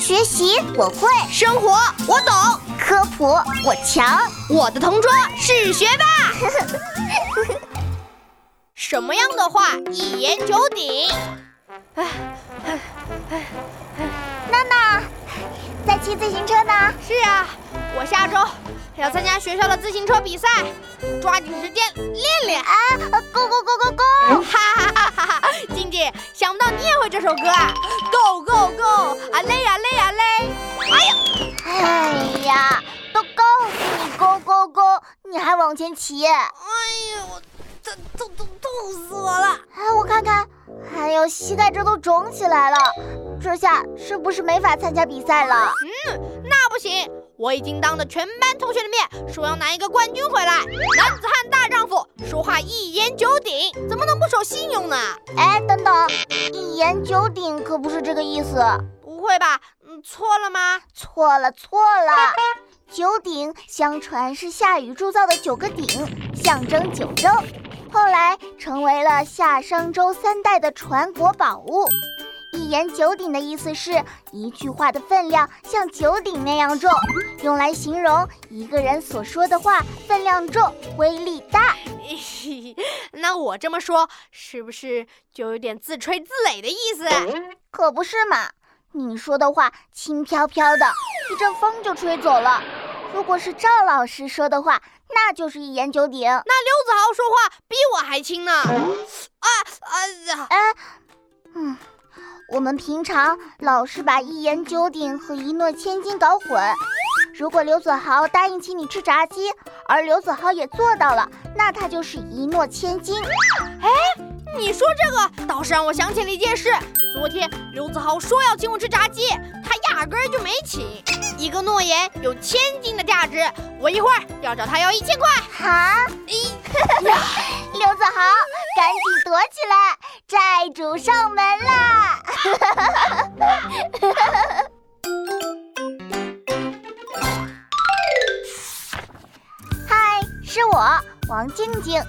学习我会，生活我懂，科普我强，我的同桌是学霸。什么样的话一言九鼎？哎哎哎哎，娜娜，在骑自行车呢？是啊，我下周要参加学校的自行车比赛，抓紧时间练练啊！Go go go go go！哈哈哈哈哈！静静，想不到你也会这首歌啊你还往前骑？哎呦！痛痛痛死我了！哎，我看看，哎呦，膝盖这都肿起来了，这下是不是没法参加比赛了？嗯，那不行，我已经当着全班同学的面说要拿一个冠军回来。男子汉大丈夫，说话一言九鼎，怎么能不守信用呢？哎，等等，一言九鼎可不是这个意思。不会吧？嗯，错了吗？错了，错了。九鼎相传是夏禹铸造的九个鼎，象征九州。后来成为了夏商周三代的传国宝物。一言九鼎的意思是一句话的分量像九鼎那样重，用来形容一个人所说的话分量重、威力大。那我这么说是不是就有点自吹自擂的意思？可不是嘛！你说的话轻飘飘的，一阵风就吹走了。如果是赵老师说的话，那就是一言九鼎。那刘子豪说话比我还轻呢。啊啊呀！哎，嗯，我们平常老是把一言九鼎和一诺千金搞混。如果刘子豪答应请你吃炸鸡，而刘子豪也做到了，那他就是一诺千金。哎，你说这个倒是让我想起了一件事。昨天刘子豪说要请我吃炸鸡，他压根儿就没请。一个诺言有千金的价值，我一会儿要找他要一千块。哈！刘子豪，赶紧躲起来，债主上门啦！嗨，是我王静静。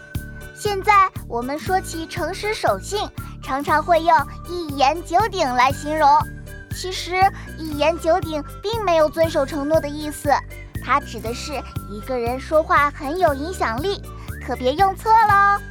现在我们说起诚实守信，常常会用一言九鼎来形容。其实一言九鼎并没有遵守承诺的意思，它指的是一个人说话很有影响力，可别用错喽。